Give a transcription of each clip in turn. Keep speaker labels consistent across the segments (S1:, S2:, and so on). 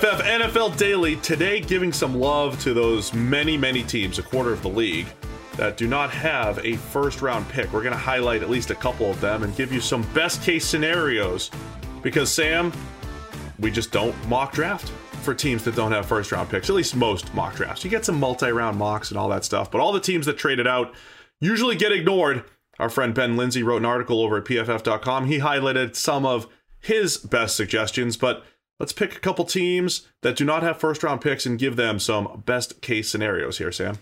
S1: PFF NFL Daily today, giving some love to those many, many teams, a quarter of the league, that do not have a first round pick. We're going to highlight at least a couple of them and give you some best case scenarios because, Sam, we just don't mock draft for teams that don't have first round picks, at least most mock drafts. You get some multi round mocks and all that stuff, but all the teams that traded out usually get ignored. Our friend Ben Lindsay wrote an article over at pff.com. He highlighted some of his best suggestions, but let's pick a couple teams that do not have first round picks and give them some best case scenarios here, Sam.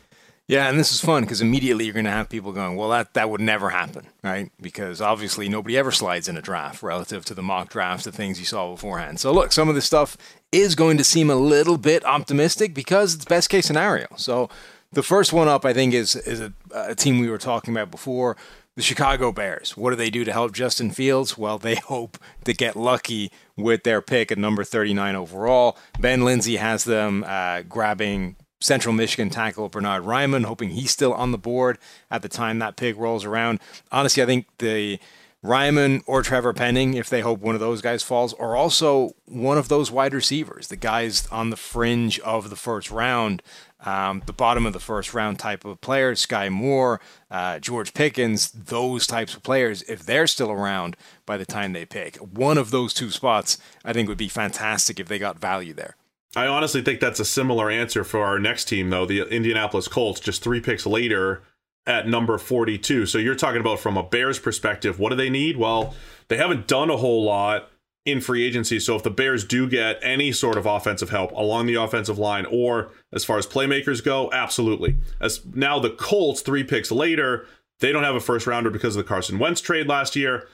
S2: Yeah, and this is fun because immediately you're going to have people going, well, that, that would never happen, right? Because obviously nobody ever slides in a draft relative to the mock drafts, the things you saw beforehand. So, look, some of this stuff is going to seem a little bit optimistic because it's best case scenario. So, the first one up, I think, is, is a, a team we were talking about before the Chicago Bears. What do they do to help Justin Fields? Well, they hope to get lucky with their pick at number 39 overall. Ben Lindsay has them uh, grabbing Central Michigan tackle Bernard Raimann, hoping he's still on the board at the time that pick rolls around. Honestly, I think the Raimann or Trevor Penning, if they hope one of those guys falls, or also one of those wide receivers, the guys on the fringe of the first round, um, the bottom of the first round type of players, Skyy Moore, uh, George Pickens, those types of players, if they're still around by the time they pick. One of those two spots, I think, would be fantastic if they got value there.
S1: I honestly think that's a similar answer for our next team, though, the Indianapolis Colts, just three picks later at number 42. So you're talking about from a Bears perspective, what do they need? Well, they haven't done a whole lot in free agency. So if the Bears do get any sort of offensive help along the offensive line or as far as playmakers go, absolutely. As now the Colts, three picks later, they don't have a first rounder because of the Carson Wentz trade last year,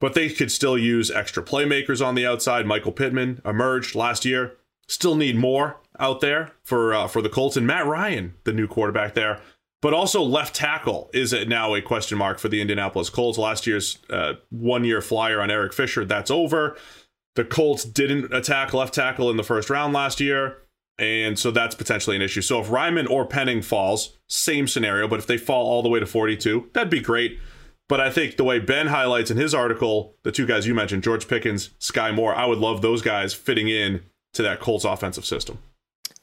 S1: but they could still use extra playmakers on the outside. Michael Pittman emerged last year. Still need more out there for uh, for the Colts and Matt Ryan, the new quarterback there. But also left tackle is now a question mark for the Indianapolis Colts. Last year's uh, one year flyer on Eric Fisher that's over. The Colts didn't attack left tackle in the first round last year, and so that's potentially an issue. So if Raimann or Penning falls, same scenario. But if they fall all the way to 42, that'd be great. But I think the way Ben highlights in his article, the two guys you mentioned, George Pickens, Skyy Moore, I would love those guys fitting in to that Colts offensive system.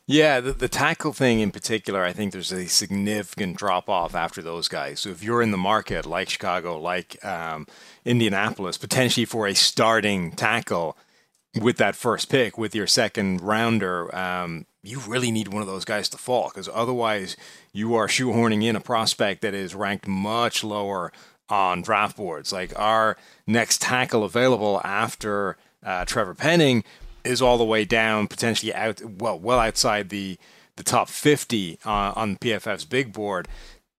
S2: Yeah, the, the tackle thing in particular, I think there's a significant drop off after those guys. So if you're in the market like Chicago, like um, Indianapolis, potentially for a starting tackle with that first pick, with your second rounder, um, you really need one of those guys to fall because otherwise you are shoehorning in a prospect that is ranked much lower on draft boards. Like our next tackle available after uh, Trevor Penning is all the way down, potentially out, well, well outside the the top 50 uh, on PFF's big board.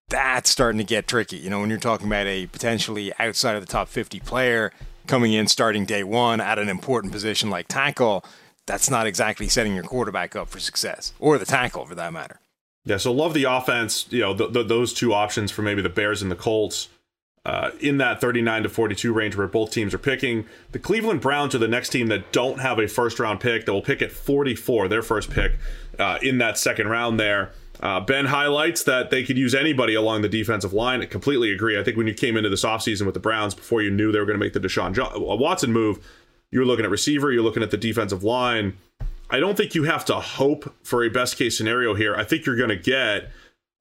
S2: That's starting to get tricky. You know, when you're talking about a potentially outside of the top 50 player coming in starting day one at an important position like tackle, that's not exactly setting your quarterback up for success or the tackle for that matter.
S1: Yeah, so love the offense. You know, th- th- those two options for maybe the Bears and the Colts uh, in that 39 to 42 range where both teams are picking. The Cleveland Browns are the next team that don't have a first round pick that will pick at 44, their first pick uh, in that second round there. Uh, ben highlights that they could use anybody along the defensive line. I completely agree. I think when you came into this offseason with the Browns, before you knew they were going to make the Deshaun John- uh, Watson move, you were looking at receiver, you're looking at the defensive line. I don't think you have to hope for a best case scenario here. I think you're going to get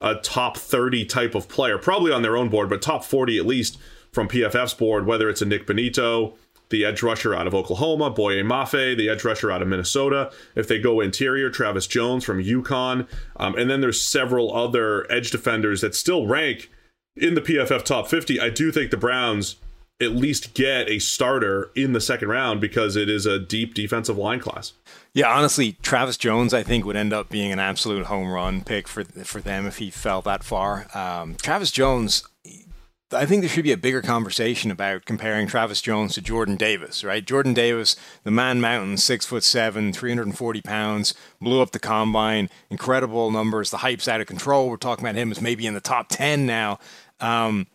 S1: a top 30 type of player, probably on their own board, but top 40 at least from PFF's board, whether it's a Nik Bonitto, the edge rusher out of Oklahoma, Boye Mafe, the edge rusher out of Minnesota. If they go interior, Travis Jones from UConn. Um, and then there's several other edge defenders that still rank in the PFF top 50. I do think the Browns at least get a starter in the second round because it is a deep defensive line class.
S2: Yeah, honestly, Travis Jones, I think, would end up being an absolute home run pick for for them if he fell that far. Um, Travis Jones, I think there should be a bigger conversation about comparing Travis Jones to Jordan Davis, right? Jordan Davis, the man mountain, six foot seven, 340 pounds, blew up the combine, incredible numbers. The hype's out of control. We're talking about him as maybe in the top 10 now. Um,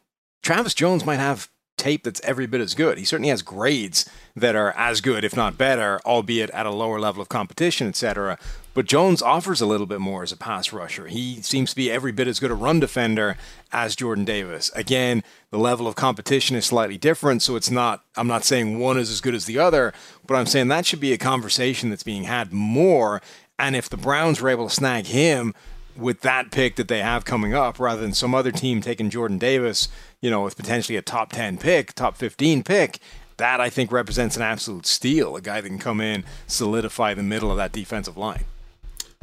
S2: Travis Jones might have tape that's every bit as good. He certainly has grades that are as good, if not better, albeit at a lower level of competition, etc. But Jones offers a little bit more as a pass rusher. He seems to be every bit as good a run defender as Jordan Davis. Again, the level of competition is slightly different, so it's not I'm not saying one is as good as the other, but I'm saying that should be a conversation that's being had more. And if the Browns were able to snag him with that pick that they have coming up, rather than some other team taking Jordan Davis, you know, with potentially a top 10 pick, top 15 pick, that I think represents an absolute steal. A guy that can come in, solidify the middle of that defensive line.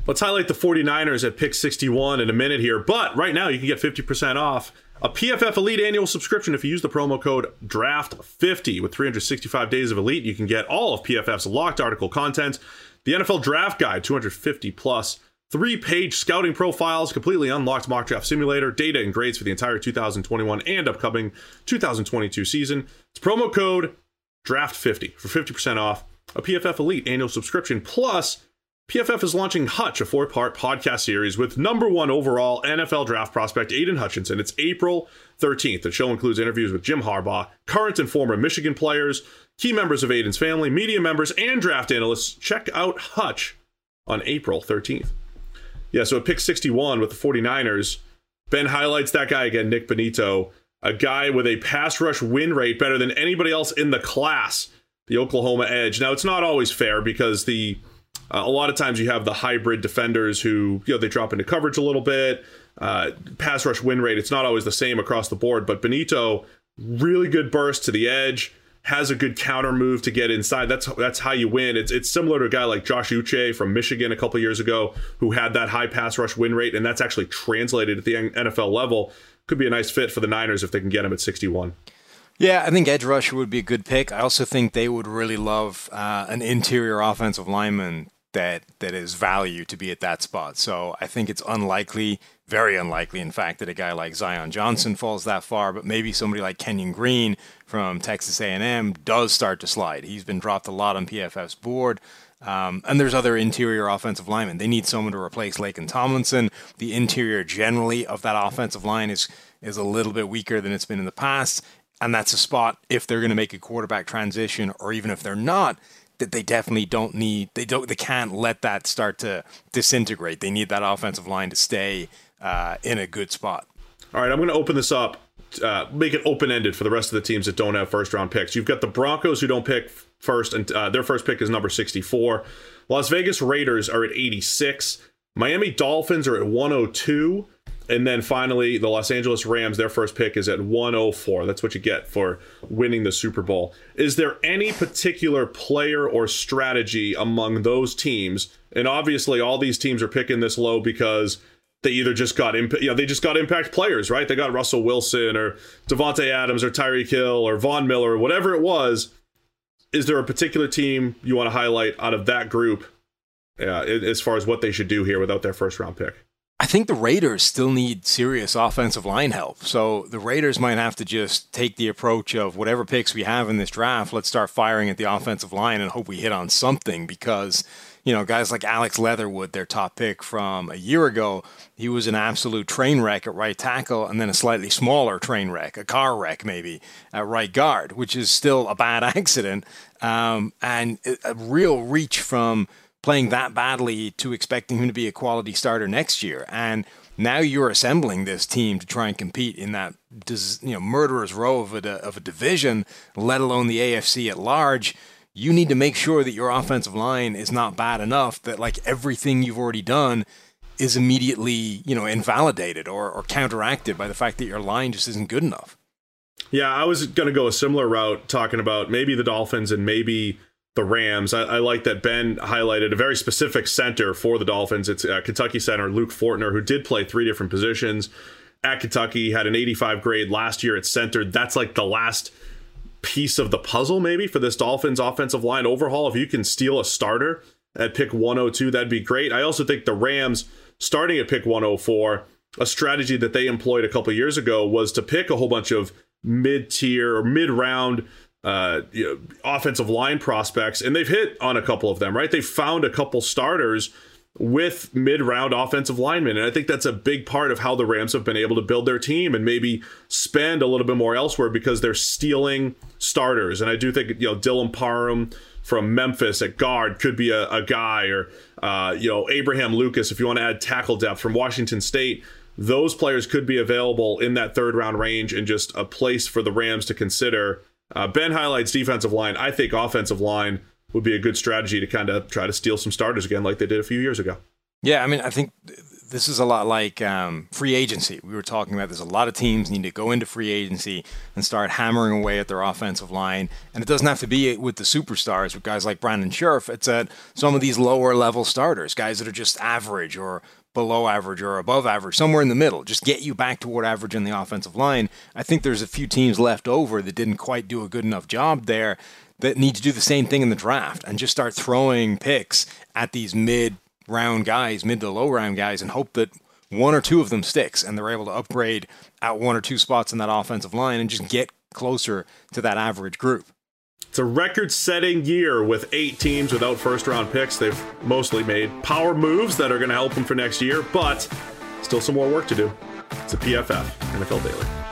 S1: Let's highlight the 49ers at pick 61 in a minute here. But right now, you can get 50% off a PFF Elite annual subscription if you use the promo code DRAFT50. With 365 days of Elite, you can get all of PFF's locked article content, the NFL Draft Guide, 250 plus, three page scouting profiles, completely unlocked mock draft simulator, data and grades for the entire 2021 and upcoming 2022 season. It's promo code DRAFT50 for 50% off a PFF Elite annual subscription plus PFF is launching Hutch, a four part podcast series with number one overall NFL draft prospect Aidan Hutchinson. It's April 13th. The show includes interviews with Jim Harbaugh, current and former Michigan players, key members of Aidan's family, media members, and draft analysts. Check out Hutch on April 13th. Yeah, so at pick 61 with the 49ers, Ben highlights that guy again, Nik Bonitto, a guy with a pass rush win rate better than anybody else in the class, the Oklahoma Edge. Now, it's not always fair because the uh, a lot of times you have the hybrid defenders who, you know, they drop into coverage a little bit. Uh, pass rush win rate, it's not always the same across the board, but Bonitto, really good burst to the edge, has a good counter move to get inside. That's that's how you win. It's it's similar to a guy like Josh Uche from Michigan a couple years ago who had that high pass rush win rate, and that's actually translated at the NFL level. Could be a nice fit for the Niners if they can get him at 61.
S2: Yeah, I think edge rusher would be a good pick. I also think they would really love uh, an interior offensive lineman that that is value to be at that spot. So I think it's unlikely, very unlikely, in fact, that a guy like Zion Johnson falls that far. But maybe somebody like Kenyon Green from Texas A&M does start to slide. He's been dropped a lot on PFF's board. Um, and there's other interior offensive linemen. They need someone to replace Laken Tomlinson. The interior generally of that offensive line is is a little bit weaker than it's been in the past. And that's a spot if they're going to make a quarterback transition, or even if they're not, that they definitely don't need. They don't. They can't let that start to disintegrate. They need that offensive line to stay uh, in a good spot.
S1: All right, I'm going to open this up. Uh, make it open ended for the rest of the teams that don't have first round picks. You've got the Broncos who don't pick first, and uh, their first pick is number 64. Las Vegas Raiders are at 86. Miami Dolphins are at 102. And then finally, the Los Angeles Rams, their first pick is at 104. That's what you get for winning the Super Bowl. Is there any particular player or strategy among those teams? And obviously, all these teams are picking this low because they either just got imp- you know, they just got impact players, right? They got Russell Wilson or Davante Adams or Tyreek Hill or Von Miller or whatever it was. Is there a particular team you want to highlight out of that group uh, as far as what they should do here without their first round pick?
S2: I think the Raiders still need serious offensive line help. So the Raiders might have to just take the approach of whatever picks we have in this draft, let's start firing at the offensive line and hope we hit on something because, you know, guys like Alex Leatherwood, their top pick from a year ago, he was an absolute train wreck at right tackle and then a slightly smaller train wreck, a car wreck maybe, at right guard, which is still a bad accident um, and a real reach from – playing that badly to expecting him to be a quality starter next year. And now you're assembling this team to try and compete in that you know murderer's row of a, of a division, let alone the AFC at large. You need to make sure that your offensive line is not bad enough that like everything you've already done is immediately you know invalidated or, or counteracted by the fact that your line just isn't good enough.
S1: Yeah, I was going to go a similar route, talking about maybe the Dolphins and maybe the Rams. I, I, like that Ben highlighted a very specific center for the Dolphins. It's uh, Kentucky center Luke Fortner, who did play three different positions at Kentucky, had an 85 grade last year at center. That's like the last piece of the puzzle, maybe, for this Dolphins offensive line overhaul. If you can steal a starter at pick 102, that'd be great. I also think the Rams starting at pick 104, a strategy that they employed a couple years ago was to pick a whole bunch of mid tier or mid round uh, you know, offensive line prospects, and they've hit on a couple of them, right? They found a couple starters with mid round offensive linemen. And I think that's a big part of how the Rams have been able to build their team and maybe spend a little bit more elsewhere because they're stealing starters. And I do think, you know, Dylan Parham from Memphis at guard could be a, a guy, or, uh, you know, Abraham Lucas, if you want to add tackle depth from Washington State. Those players could be available in that third round range and just a place for the Rams to consider. Uh, ben highlights defensive line. I think offensive line would be a good strategy to kind of try to steal some starters again, like they did a few years ago.
S2: Yeah, I mean, I think this is a lot like um, free agency. We were talking about there's a lot of teams need to go into free agency and start hammering away at their offensive line. And it doesn't have to be with the superstars, with guys like Brandon Scherff. It's at some of these lower level starters, guys that are just average or below average or above average, somewhere in the middle. Just get you back toward average in the offensive line. I think there's a few teams left over that didn't quite do a good enough job there that need to do the same thing in the draft and just start throwing picks at these mid round guys, mid to low round guys, and hope that one or two of them sticks and they're able to upgrade at one or two spots in that offensive line and just get closer to that average group.
S1: It's a record setting year with eight teams without first round picks. They've mostly made power moves that are going to help them for next year, but still some more work to do. It's a PFF NFL Daily.